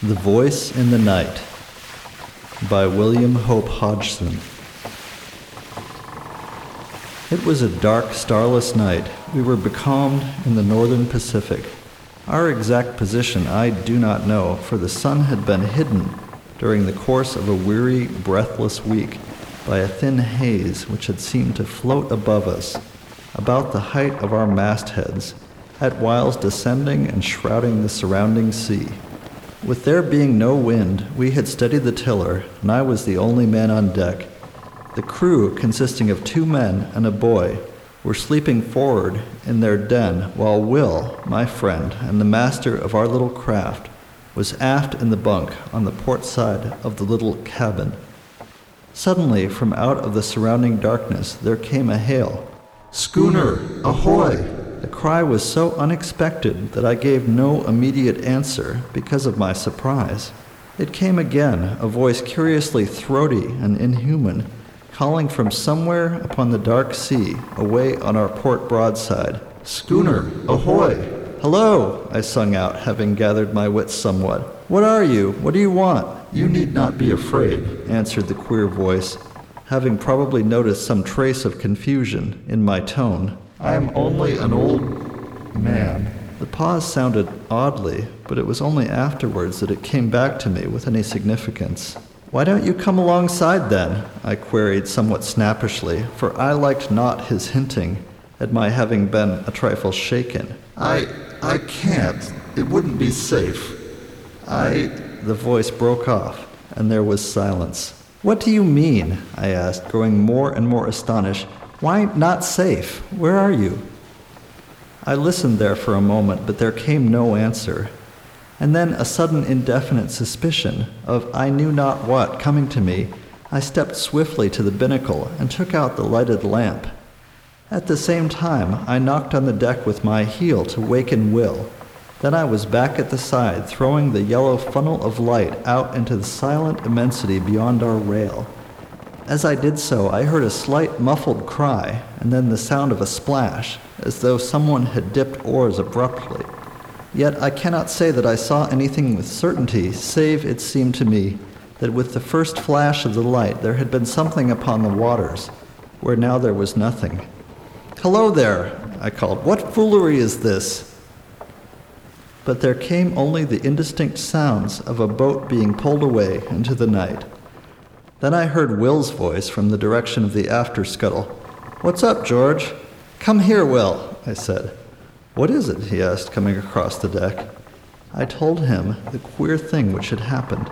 The Voice in the Night by William Hope Hodgson. It was a dark, starless night. We were becalmed in the northern Pacific. Our exact position I do not know, for the sun had been hidden during the course of a weary, breathless week by a thin haze which had seemed to float above us, about the height of our mastheads, at whiles descending and shrouding the surrounding sea. With there being no wind, we had steadied the tiller, and I was the only man on deck. The crew, consisting of two men and a boy, were sleeping forward in their den, while Will, my friend, and the master of our little craft, was aft in the bunk on the port side of the little cabin. Suddenly, from out of the surrounding darkness, there came a hail. Schooner, ahoy! The cry was so unexpected that I gave no immediate answer because of my surprise. It came again, a voice curiously throaty and inhuman, calling from somewhere upon the dark sea, away on our port broadside. Schooner, ahoy! Hello, I sung out, having gathered my wits somewhat. What are you? What do you want? You need not be afraid, answered the queer voice, having probably noticed some trace of confusion in my tone. I am only an old man. The pause sounded oddly, but it was only afterwards that it came back to me with any significance. Why don't you come alongside then? I queried somewhat snappishly, for I liked not his hinting at my having been a trifle shaken. I I can't. It wouldn't be safe. I the voice broke off, and there was silence. What do you mean? I asked, growing more and more astonished. Why not safe? Where are you? I listened there for a moment, but there came no answer. And then a sudden indefinite suspicion of I knew not what coming to me, I stepped swiftly to the binnacle and took out the lighted lamp. At the same time, I knocked on the deck with my heel to waken Will. Then I was back at the side, throwing the yellow funnel of light out into the silent immensity beyond our rail. As I did so, I heard a slight muffled cry, and then the sound of a splash, as though someone had dipped oars abruptly. Yet I cannot say that I saw anything with certainty, save it seemed to me that with the first flash of the light there had been something upon the waters, where now there was nothing. Hello there, I called. What foolery is this? But there came only the indistinct sounds of a boat being pulled away into the night. Then I heard Will's voice from the direction of the after scuttle. What's up, George? Come here, Will, I said. What is it? he asked, coming across the deck. I told him the queer thing which had happened.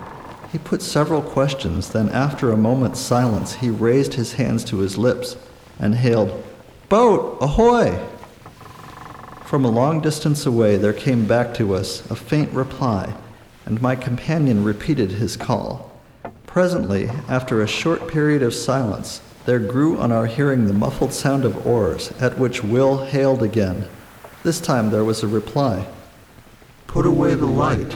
He put several questions, then, after a moment's silence, he raised his hands to his lips and hailed, Boat, ahoy! From a long distance away, there came back to us a faint reply, and my companion repeated his call. Presently, after a short period of silence, there grew on our hearing the muffled sound of oars, at which Will hailed again. This time there was a reply. Put away the light.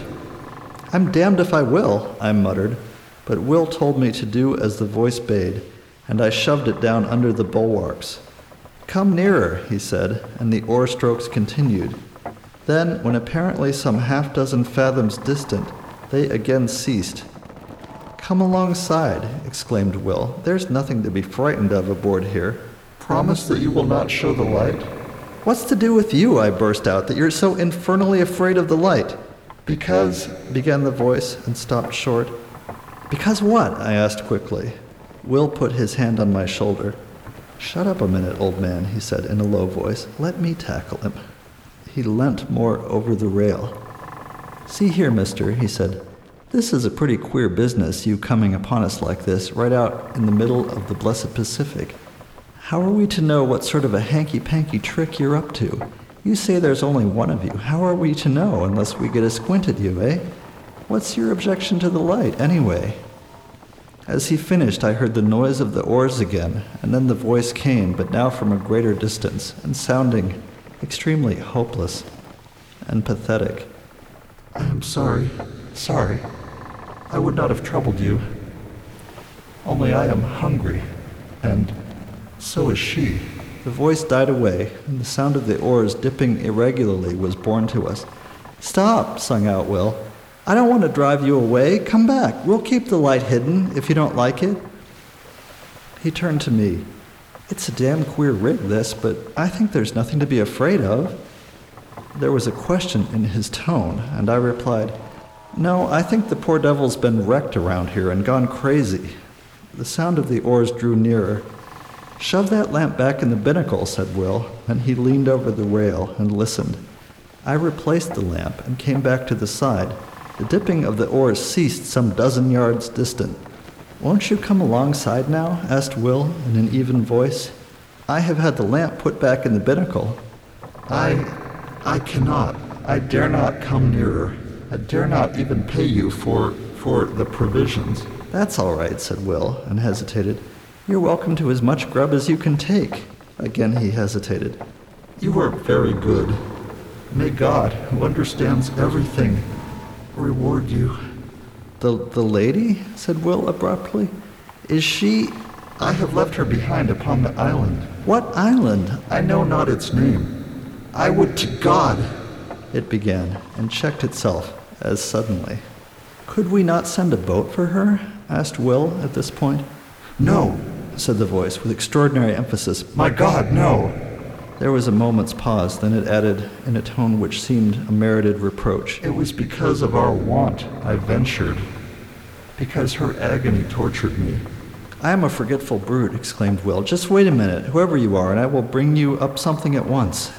I'm damned if I will, I muttered, but Will told me to do as the voice bade, and I shoved it down under the bulwarks. Come nearer, he said, and the oar strokes continued. Then, when apparently some half dozen fathoms distant, they again ceased, Come alongside, exclaimed Will. There's nothing to be frightened of aboard here. Promise that you will not show the light. What's to do with you? I burst out, that you're so infernally afraid of the light. Because, began the voice, and stopped short. Because what? I asked quickly. Will put his hand on my shoulder. Shut up a minute, old man, he said in a low voice. Let me tackle him. He leant more over the rail. See here, mister, he said. This is a pretty queer business, you coming upon us like this, right out in the middle of the blessed Pacific. How are we to know what sort of a hanky panky trick you're up to? You say there's only one of you. How are we to know unless we get a squint at you, eh? What's your objection to the light, anyway? As he finished, I heard the noise of the oars again, and then the voice came, but now from a greater distance, and sounding extremely hopeless and pathetic. I'm sorry, sorry. I would not have troubled you. Only I am hungry, and so is she. The voice died away, and the sound of the oars dipping irregularly was borne to us. Stop, sung out Will. I don't want to drive you away. Come back. We'll keep the light hidden if you don't like it. He turned to me. It's a damn queer rig, this, but I think there's nothing to be afraid of. There was a question in his tone, and I replied, No, I think the poor devil's been wrecked around here and gone crazy. The sound of the oars drew nearer. Shove that lamp back in the binnacle, said Will, and he leaned over the rail and listened. I replaced the lamp and came back to the side. The dipping of the oars ceased some dozen yards distant. Won't you come alongside now? asked Will in an even voice. I have had the lamp put back in the binnacle. I. I cannot. I dare not come nearer. I dare not even pay you for. for the provisions. That's all right, said Will, and hesitated. You're welcome to as much grub as you can take. Again he hesitated. You are very good. May God, who understands everything, reward you. The, the lady? said Will abruptly. Is she. I have left her behind upon the island. What island? I know not its name. I would to God. It began, and checked itself as suddenly. Could we not send a boat for her? asked Will at this point. No, said the voice with extraordinary emphasis. My God, no. There was a moment's pause, then it added, in a tone which seemed a merited reproach. It was because of our want I ventured, because her agony tortured me. I am a forgetful brute, exclaimed Will. Just wait a minute, whoever you are, and I will bring you up something at once.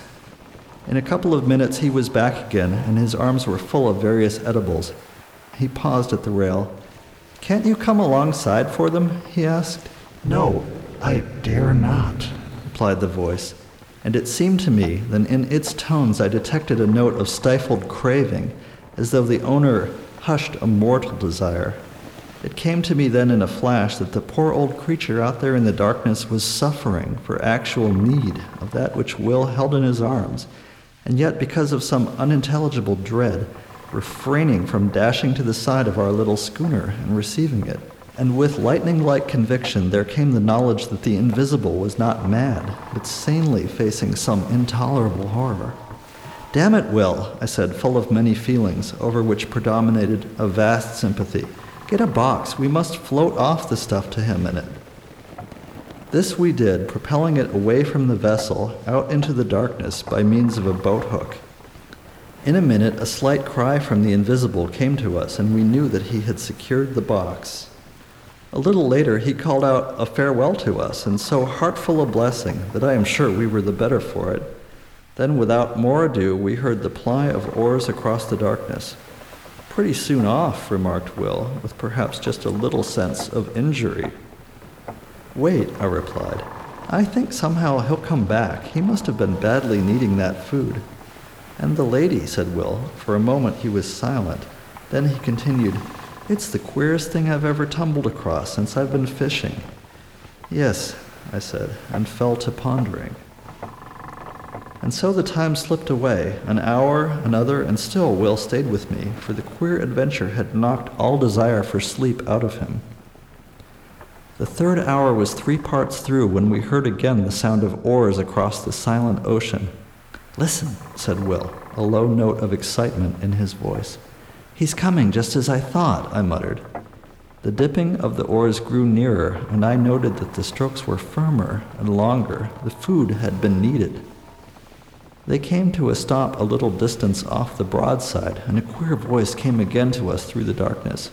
In a couple of minutes he was back again, and his arms were full of various edibles. He paused at the rail. Can't you come alongside for them? he asked. No, I dare not, replied the voice and it seemed to me that in its tones I detected a note of stifled craving, as though the owner hushed a mortal desire. It came to me then in a flash that the poor old creature out there in the darkness was suffering for actual need of that which Will held in his arms, and yet because of some unintelligible dread, refraining from dashing to the side of our little schooner and receiving it. And with lightning like conviction, there came the knowledge that the invisible was not mad, but sanely facing some intolerable horror. Damn it, Will, I said, full of many feelings, over which predominated a vast sympathy. Get a box. We must float off the stuff to him in it. This we did, propelling it away from the vessel out into the darkness by means of a boat hook. In a minute, a slight cry from the invisible came to us, and we knew that he had secured the box. A little later, he called out a farewell to us, and so heartful a blessing that I am sure we were the better for it. Then, without more ado, we heard the ply of oars across the darkness. Pretty soon off, remarked Will, with perhaps just a little sense of injury. Wait, I replied. I think somehow he'll come back. He must have been badly needing that food. And the lady, said Will. For a moment he was silent. Then he continued, it's the queerest thing I've ever tumbled across since I've been fishing. Yes, I said, and fell to pondering. And so the time slipped away, an hour, another, and still Will stayed with me, for the queer adventure had knocked all desire for sleep out of him. The third hour was three parts through when we heard again the sound of oars across the silent ocean. Listen, said Will, a low note of excitement in his voice. He's coming just as I thought, I muttered. The dipping of the oars grew nearer, and I noted that the strokes were firmer and longer. The food had been needed. They came to a stop a little distance off the broadside, and a queer voice came again to us through the darkness.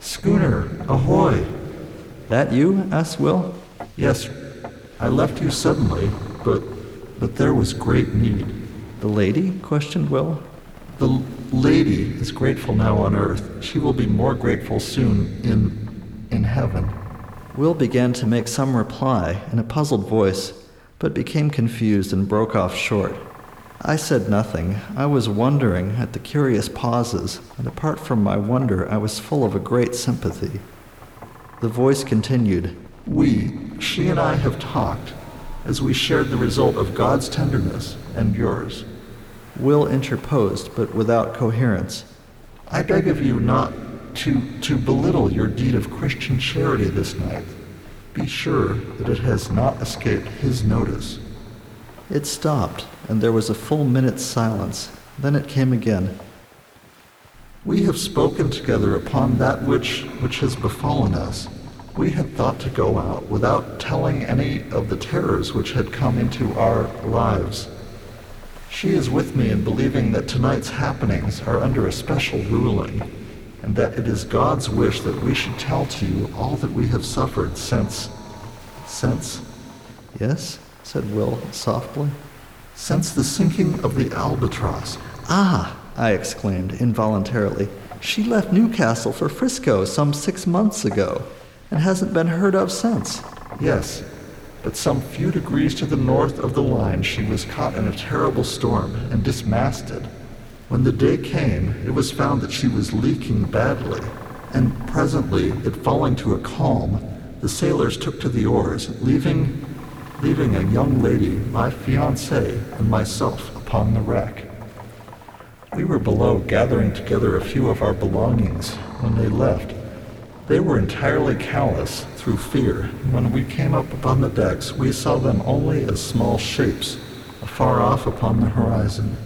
Schooner, ahoy! That you? asked Will. Yes, I left you suddenly, but but there was great need. The lady? questioned Will. The lady is grateful now on earth. She will be more grateful soon in, in heaven. Will began to make some reply in a puzzled voice, but became confused and broke off short. I said nothing. I was wondering at the curious pauses, and apart from my wonder, I was full of a great sympathy. The voice continued We, she and I, have talked as we shared the result of God's tenderness and yours. Will interposed, but without coherence. I beg of you not to, to belittle your deed of Christian charity this night. Be sure that it has not escaped his notice. It stopped, and there was a full minute's silence. Then it came again. We have spoken together upon that which which has befallen us. We had thought to go out without telling any of the terrors which had come into our lives. She is with me in believing that tonight's happenings are under a special ruling, and that it is God's wish that we should tell to you all that we have suffered since, since, Yes? said Will softly. since the sinking of the albatross. Ah! I exclaimed involuntarily. She left Newcastle for Frisco some six months ago and hasn't been heard of since. Yes, but some few degrees to the north of the line she was caught in a terrible storm and dismasted. When the day came, it was found that she was leaking badly, and presently, it falling to a calm, the sailors took to the oars, leaving leaving a young lady, my fiancée, and myself upon the wreck. We were below gathering together a few of our belongings when they left. They were entirely callous through fear. When we came up upon the decks, we saw them only as small shapes, afar off upon the horizon.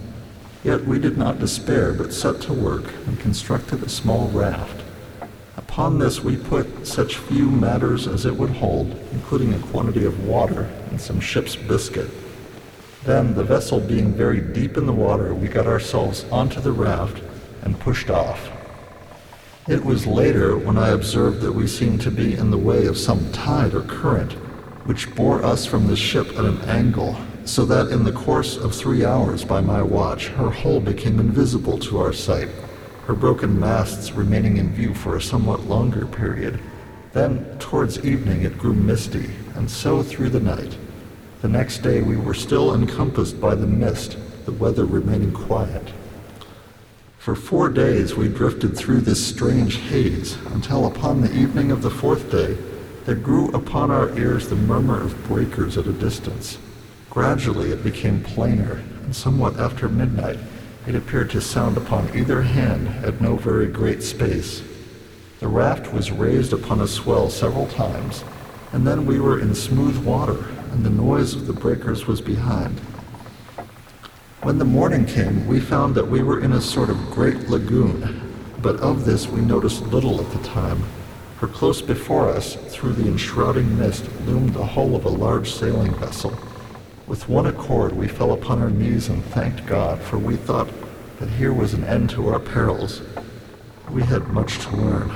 Yet we did not despair, but set to work and constructed a small raft. Upon this we put such few matters as it would hold, including a quantity of water and some ship's biscuit. Then, the vessel being very deep in the water, we got ourselves onto the raft and pushed off. It was later when I observed that we seemed to be in the way of some tide or current, which bore us from the ship at an angle, so that in the course of three hours by my watch, her hull became invisible to our sight, her broken masts remaining in view for a somewhat longer period. Then, towards evening, it grew misty, and so through the night. The next day we were still encompassed by the mist, the weather remaining quiet. For four days we drifted through this strange haze until upon the evening of the fourth day there grew upon our ears the murmur of breakers at a distance. Gradually it became plainer, and somewhat after midnight it appeared to sound upon either hand at no very great space. The raft was raised upon a swell several times, and then we were in smooth water, and the noise of the breakers was behind. When the morning came, we found that we were in a sort of great lagoon, but of this we noticed little at the time, for close before us, through the enshrouding mist, loomed the hull of a large sailing vessel. With one accord, we fell upon our knees and thanked God, for we thought that here was an end to our perils. We had much to learn.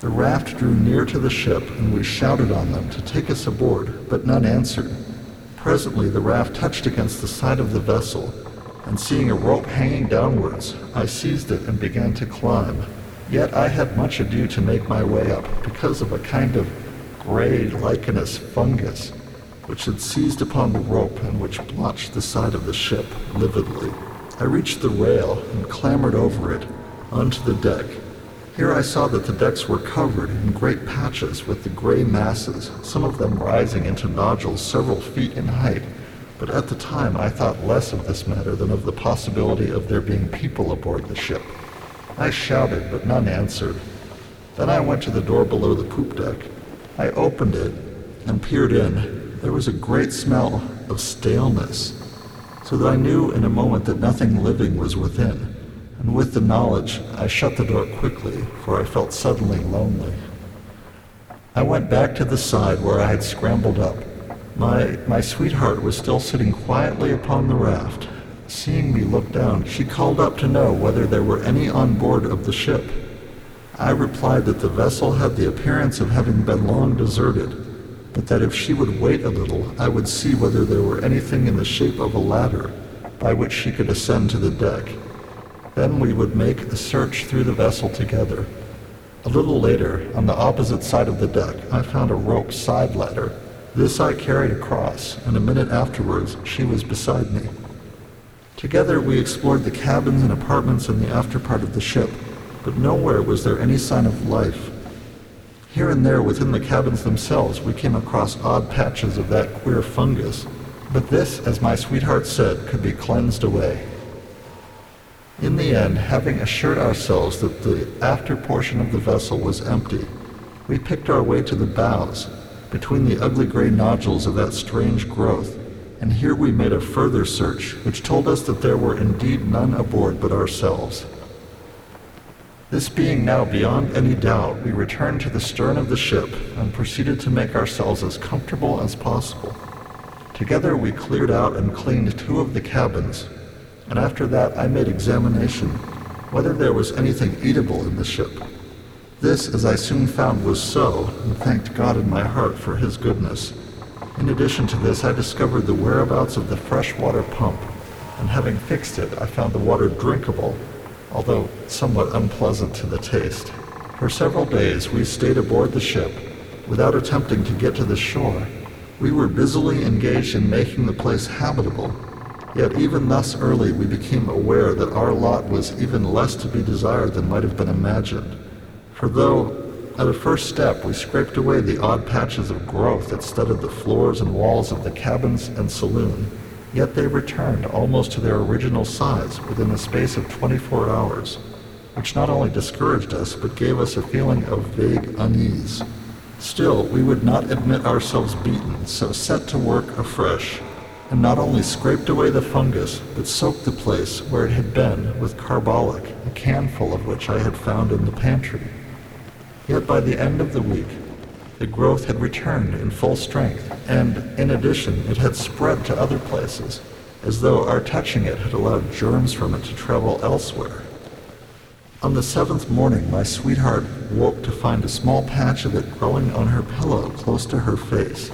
The raft drew near to the ship, and we shouted on them to take us aboard, but none answered. Presently the raft touched against the side of the vessel, and seeing a rope hanging downwards, I seized it and began to climb. Yet I had much ado to make my way up, because of a kind of gray lichenous fungus, which had seized upon the rope and which blotched the side of the ship lividly. I reached the rail and clambered over it onto the deck. Here I saw that the decks were covered in great patches with the gray masses, some of them rising into nodules several feet in height, but at the time I thought less of this matter than of the possibility of there being people aboard the ship. I shouted, but none answered. Then I went to the door below the poop deck. I opened it and peered in. There was a great smell of staleness, so that I knew in a moment that nothing living was within and with the knowledge, I shut the door quickly, for I felt suddenly lonely. I went back to the side where I had scrambled up. My, my sweetheart was still sitting quietly upon the raft. Seeing me look down, she called up to know whether there were any on board of the ship. I replied that the vessel had the appearance of having been long deserted, but that if she would wait a little, I would see whether there were anything in the shape of a ladder by which she could ascend to the deck. Then we would make a search through the vessel together. A little later, on the opposite side of the deck, I found a rope side ladder. This I carried across, and a minute afterwards she was beside me. Together we explored the cabins and apartments in the after part of the ship, but nowhere was there any sign of life. Here and there within the cabins themselves we came across odd patches of that queer fungus, but this, as my sweetheart said, could be cleansed away. In the end, having assured ourselves that the after portion of the vessel was empty, we picked our way to the bows, between the ugly gray nodules of that strange growth, and here we made a further search, which told us that there were indeed none aboard but ourselves. This being now beyond any doubt, we returned to the stern of the ship and proceeded to make ourselves as comfortable as possible. Together we cleared out and cleaned two of the cabins, and after that I made examination whether there was anything eatable in the ship. This, as I soon found, was so, and thanked God in my heart for his goodness. In addition to this, I discovered the whereabouts of the freshwater pump, and having fixed it, I found the water drinkable, although somewhat unpleasant to the taste. For several days we stayed aboard the ship without attempting to get to the shore. We were busily engaged in making the place habitable Yet even thus early we became aware that our lot was even less to be desired than might have been imagined. For though, at a first step, we scraped away the odd patches of growth that studded the floors and walls of the cabins and saloon, yet they returned almost to their original size within the space of 24 hours, which not only discouraged us, but gave us a feeling of vague unease. Still, we would not admit ourselves beaten, so set to work afresh and not only scraped away the fungus, but soaked the place where it had been with carbolic, a canful of which I had found in the pantry. Yet by the end of the week, the growth had returned in full strength, and in addition, it had spread to other places, as though our touching it had allowed germs from it to travel elsewhere. On the seventh morning, my sweetheart woke to find a small patch of it growing on her pillow close to her face.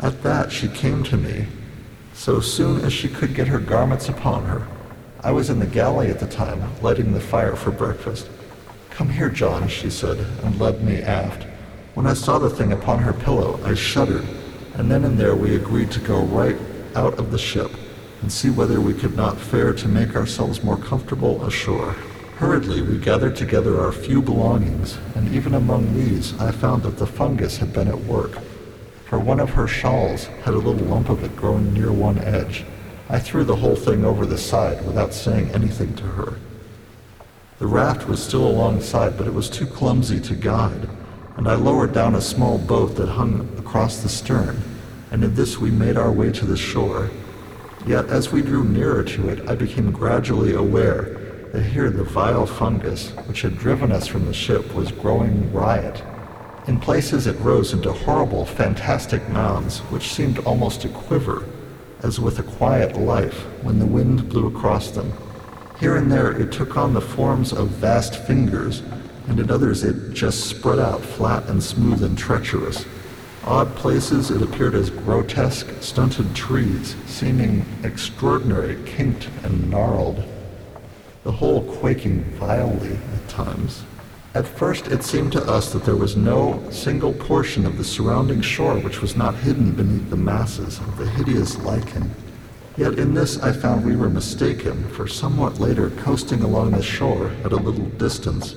At that, she came to me so soon as she could get her garments upon her. I was in the galley at the time, lighting the fire for breakfast. Come here, John, she said, and led me aft. When I saw the thing upon her pillow, I shuddered, and then and there we agreed to go right out of the ship and see whether we could not fare to make ourselves more comfortable ashore. Hurriedly, we gathered together our few belongings, and even among these I found that the fungus had been at work for one of her shawls had a little lump of it growing near one edge. I threw the whole thing over the side without saying anything to her. The raft was still alongside, but it was too clumsy to guide, and I lowered down a small boat that hung across the stern, and in this we made our way to the shore. Yet as we drew nearer to it, I became gradually aware that here the vile fungus, which had driven us from the ship, was growing riot in places it rose into horrible, fantastic mounds which seemed almost to quiver, as with a quiet life, when the wind blew across them. Here and there it took on the forms of vast fingers, and in others it just spread out flat and smooth and treacherous. Odd places it appeared as grotesque, stunted trees, seeming extraordinary, kinked and gnarled, the whole quaking vilely at times. At first, it seemed to us that there was no single portion of the surrounding shore which was not hidden beneath the masses of the hideous lichen. Yet in this I found we were mistaken, for somewhat later, coasting along the shore at a little distance,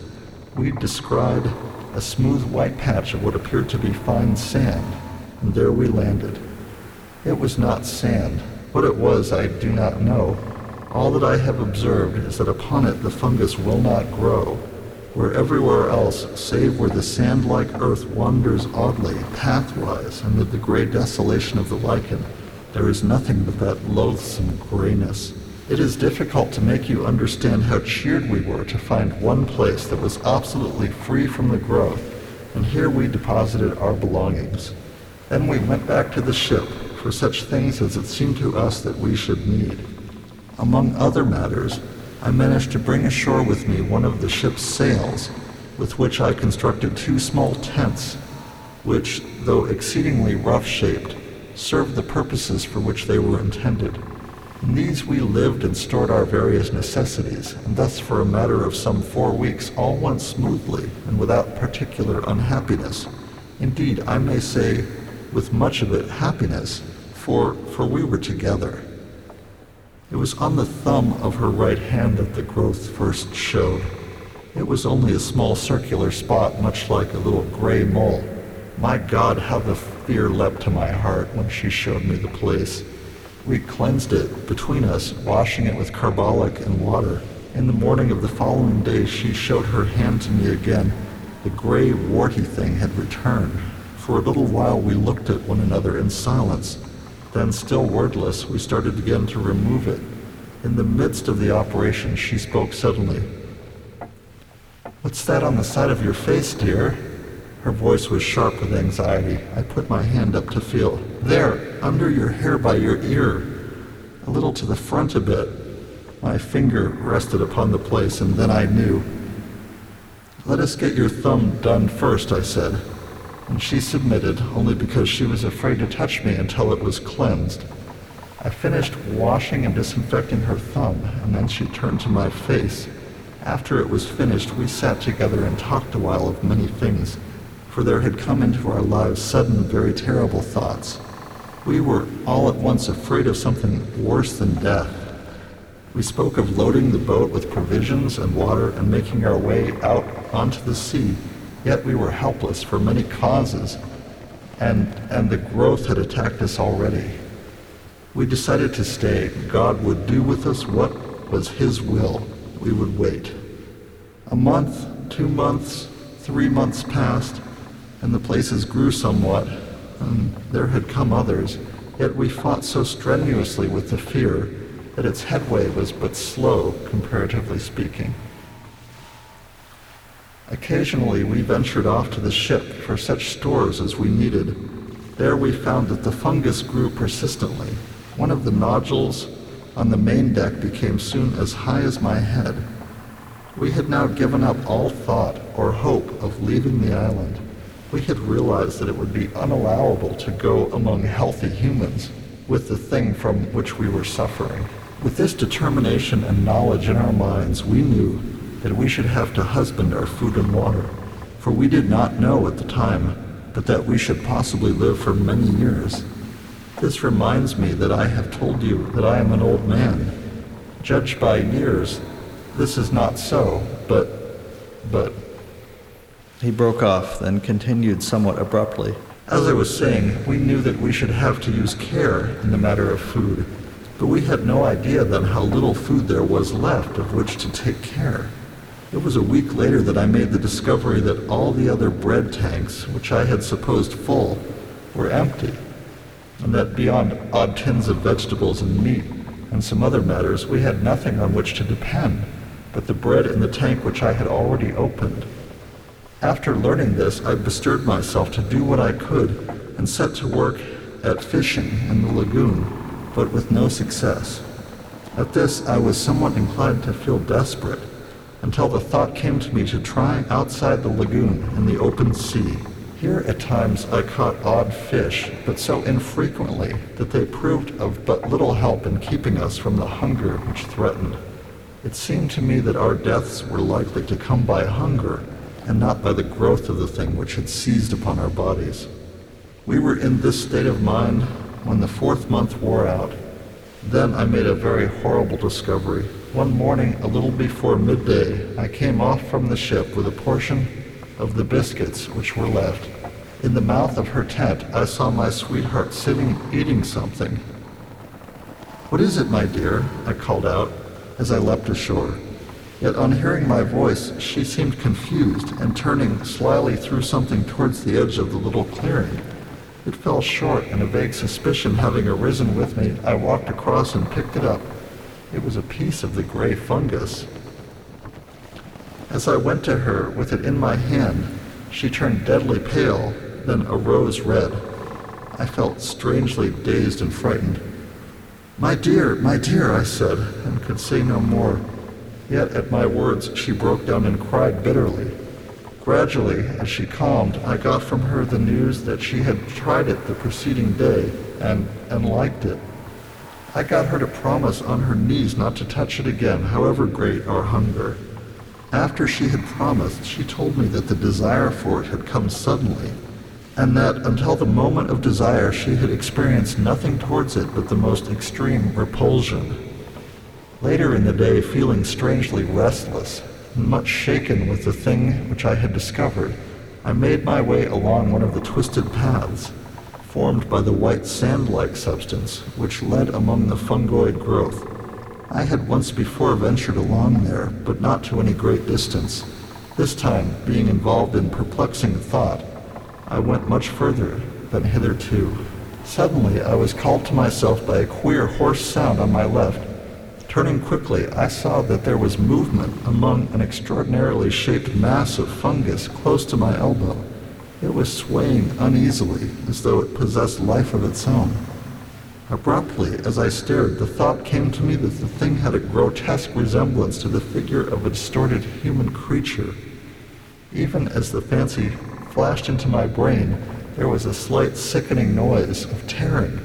we descried a smooth white patch of what appeared to be fine sand, and there we landed. It was not sand. What it was I do not know. All that I have observed is that upon it the fungus will not grow, where everywhere else, save where the sand-like earth wanders oddly, pathwise, amid the gray desolation of the lichen, there is nothing but that loathsome grayness. It is difficult to make you understand how cheered we were to find one place that was absolutely free from the growth, and here we deposited our belongings. Then we went back to the ship for such things as it seemed to us that we should need. Among other matters, I managed to bring ashore with me one of the ship's sails, with which I constructed two small tents, which, though exceedingly rough shaped, served the purposes for which they were intended. In these we lived and stored our various necessities, and thus for a matter of some four weeks all went smoothly and without particular unhappiness. Indeed, I may say, with much of it happiness, for, for we were together. It was on the thumb of her right hand that the growth first showed. It was only a small circular spot, much like a little gray mole. My God, how the fear leapt to my heart when she showed me the place. We cleansed it between us, washing it with carbolic and water. In the morning of the following day, she showed her hand to me again. The gray, warty thing had returned. For a little while, we looked at one another in silence. Then, still wordless, we started again to remove it. In the midst of the operation, she spoke suddenly. What's that on the side of your face, dear? Her voice was sharp with anxiety. I put my hand up to feel. There, under your hair by your ear. A little to the front a bit. My finger rested upon the place, and then I knew. Let us get your thumb done first, I said. And she submitted, only because she was afraid to touch me until it was cleansed. I finished washing and disinfecting her thumb, and then she turned to my face. After it was finished, we sat together and talked a while of many things for there had come into our lives sudden, very terrible thoughts. We were all at once afraid of something worse than death. We spoke of loading the boat with provisions and water and making our way out onto the sea, yet we were helpless for many causes, and, and the growth had attacked us already. We decided to stay. God would do with us what was His will. We would wait. A month, two months, three months passed, and the places grew somewhat, and there had come others, yet we fought so strenuously with the fear that its headway was but slow, comparatively speaking. Occasionally we ventured off to the ship for such stores as we needed. There we found that the fungus grew persistently. One of the nodules on the main deck became soon as high as my head. We had now given up all thought or hope of leaving the island we had realized that it would be unallowable to go among healthy humans with the thing from which we were suffering. With this determination and knowledge in our minds, we knew that we should have to husband our food and water, for we did not know at the time but that we should possibly live for many years. This reminds me that I have told you that I am an old man. Judged by years, this is not so, but, but, he broke off, then continued somewhat abruptly. As I was saying, we knew that we should have to use care in the matter of food, but we had no idea then how little food there was left of which to take care. It was a week later that I made the discovery that all the other bread tanks, which I had supposed full, were empty, and that beyond odd tins of vegetables and meat and some other matters, we had nothing on which to depend but the bread in the tank which I had already opened. After learning this, I bestirred myself to do what I could and set to work at fishing in the lagoon, but with no success. At this, I was somewhat inclined to feel desperate, until the thought came to me to try outside the lagoon in the open sea. Here at times I caught odd fish, but so infrequently that they proved of but little help in keeping us from the hunger which threatened. It seemed to me that our deaths were likely to come by hunger and not by the growth of the thing which had seized upon our bodies. We were in this state of mind when the fourth month wore out. Then I made a very horrible discovery. One morning, a little before midday, I came off from the ship with a portion of the biscuits which were left. In the mouth of her tent, I saw my sweetheart sitting eating something. What is it, my dear? I called out as I leapt ashore. Yet on hearing my voice, she seemed confused and turning slyly threw something towards the edge of the little clearing. It fell short, and a vague suspicion having arisen with me, I walked across and picked it up. It was a piece of the gray fungus. As I went to her with it in my hand, she turned deadly pale, then a rose red. I felt strangely dazed and frightened. My dear, my dear, I said, and could say no more. Yet at my words she broke down and cried bitterly. Gradually, as she calmed, I got from her the news that she had tried it the preceding day and, and liked it. I got her to promise on her knees not to touch it again, however great our hunger. After she had promised, she told me that the desire for it had come suddenly, and that until the moment of desire she had experienced nothing towards it but the most extreme repulsion. Later in the day, feeling strangely restless and much shaken with the thing which I had discovered, I made my way along one of the twisted paths formed by the white sand-like substance which led among the fungoid growth. I had once before ventured along there, but not to any great distance. This time, being involved in perplexing thought, I went much further than hitherto. Suddenly, I was called to myself by a queer, hoarse sound on my left, Turning quickly, I saw that there was movement among an extraordinarily shaped mass of fungus close to my elbow. It was swaying uneasily, as though it possessed life of its own. Abruptly, as I stared, the thought came to me that the thing had a grotesque resemblance to the figure of a distorted human creature. Even as the fancy flashed into my brain, there was a slight sickening noise of tearing,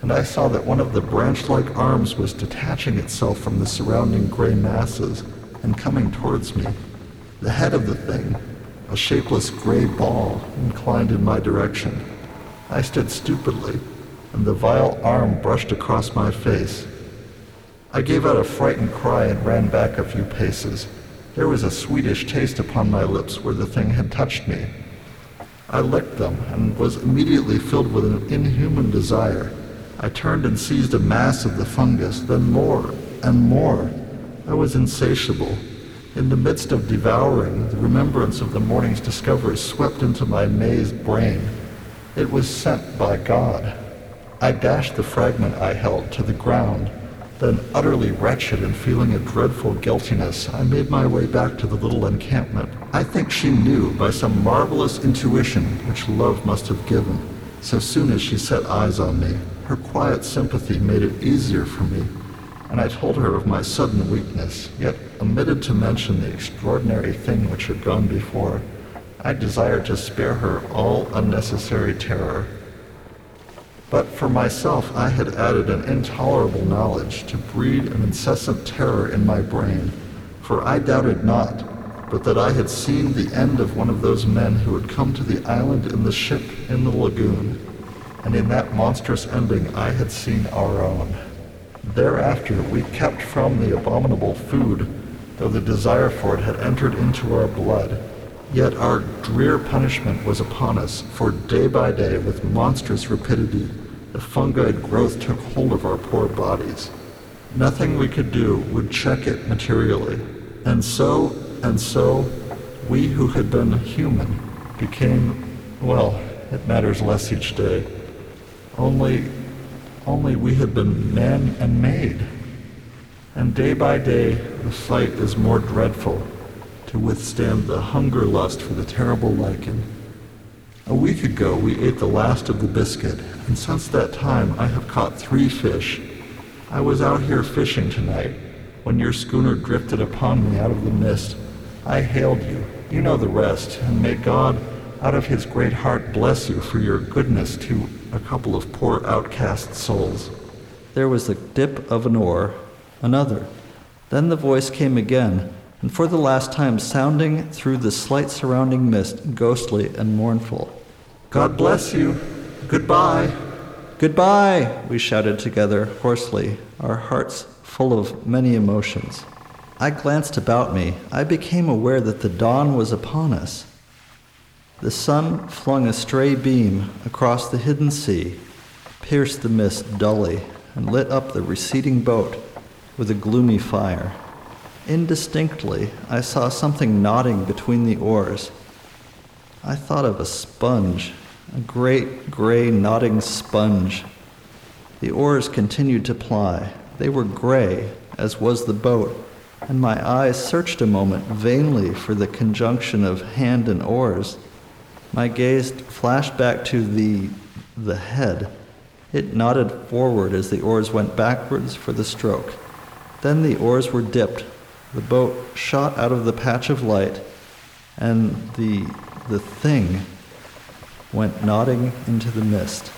and I saw that one of the branch-like arms was detaching itself from the surrounding gray masses and coming towards me. The head of the thing, a shapeless gray ball, inclined in my direction. I stood stupidly, and the vile arm brushed across my face. I gave out a frightened cry and ran back a few paces. There was a sweetish taste upon my lips where the thing had touched me. I licked them and was immediately filled with an inhuman desire. I turned and seized a mass of the fungus, then more and more. I was insatiable. In the midst of devouring, the remembrance of the morning's discovery swept into my mazed brain. It was sent by God. I dashed the fragment I held to the ground. Then, utterly wretched and feeling a dreadful guiltiness, I made my way back to the little encampment. I think she knew by some marvelous intuition which love must have given. So soon as she set eyes on me, her quiet sympathy made it easier for me, and I told her of my sudden weakness, yet omitted to mention the extraordinary thing which had gone before. I desired to spare her all unnecessary terror. But for myself, I had added an intolerable knowledge to breed an incessant terror in my brain, for I doubted not, but that I had seen the end of one of those men who had come to the island in the ship in the lagoon, and in that monstrous ending I had seen our own. Thereafter we kept from the abominable food, though the desire for it had entered into our blood. Yet our drear punishment was upon us, for day by day, with monstrous rapidity, the fungi growth took hold of our poor bodies. Nothing we could do would check it materially. And so, and so, we who had been human became, well, it matters less each day. Only, only we have been men and maid. And day by day, the fight is more dreadful to withstand the hunger lust for the terrible lichen. A week ago we ate the last of the biscuit, and since that time I have caught three fish. I was out here fishing tonight when your schooner drifted upon me out of the mist. I hailed you. You know the rest, and may God, out of his great heart, bless you for your goodness to a couple of poor outcast souls. There was the dip of an oar, another. Then the voice came again, and for the last time sounding through the slight surrounding mist, ghostly and mournful. God bless you. Goodbye. Goodbye, we shouted together hoarsely, our hearts full of many emotions. I glanced about me. I became aware that the dawn was upon us. The sun flung a stray beam across the hidden sea, pierced the mist dully, and lit up the receding boat with a gloomy fire. Indistinctly, I saw something nodding between the oars. I thought of a sponge, a great gray nodding sponge. The oars continued to ply. They were gray, as was the boat, and my eyes searched a moment vainly for the conjunction of hand and oars. My gaze flashed back to the the head. It nodded forward as the oars went backwards for the stroke. Then the oars were dipped, the boat shot out of the patch of light, and the, the thing went nodding into the mist.